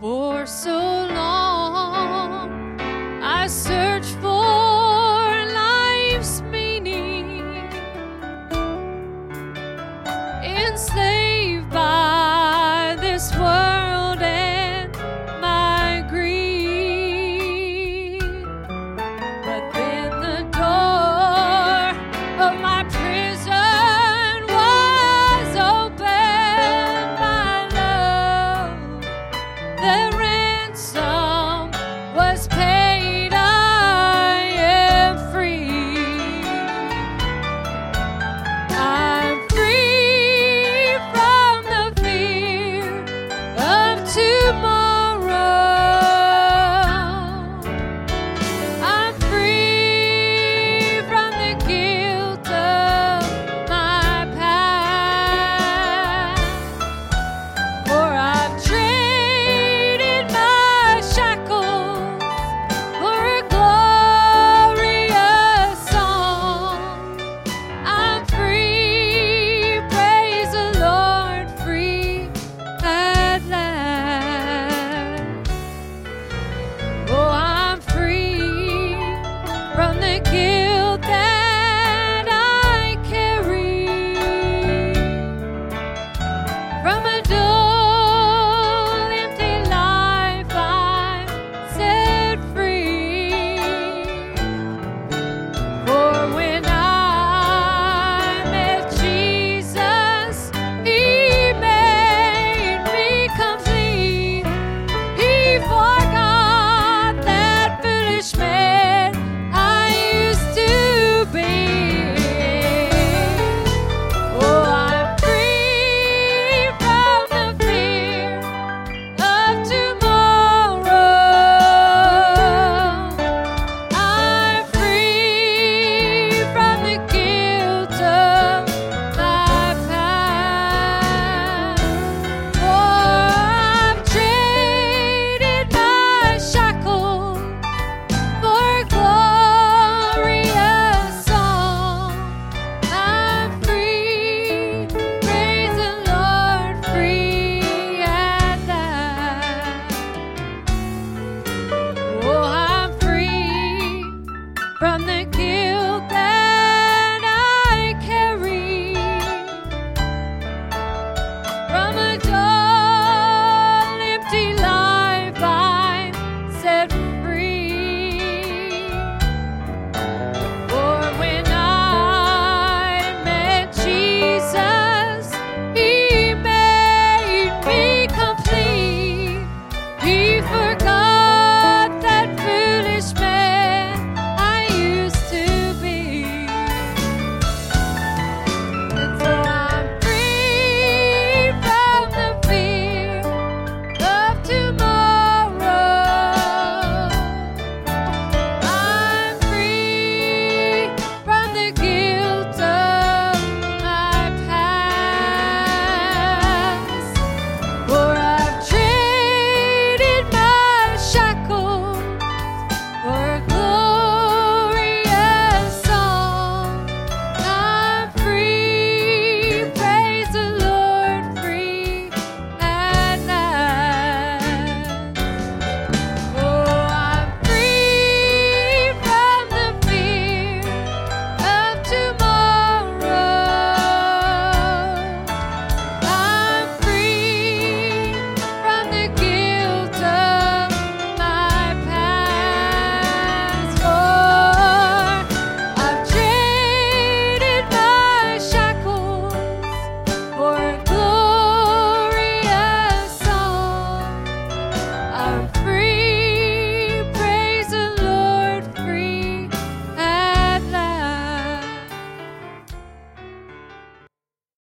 For so long I served.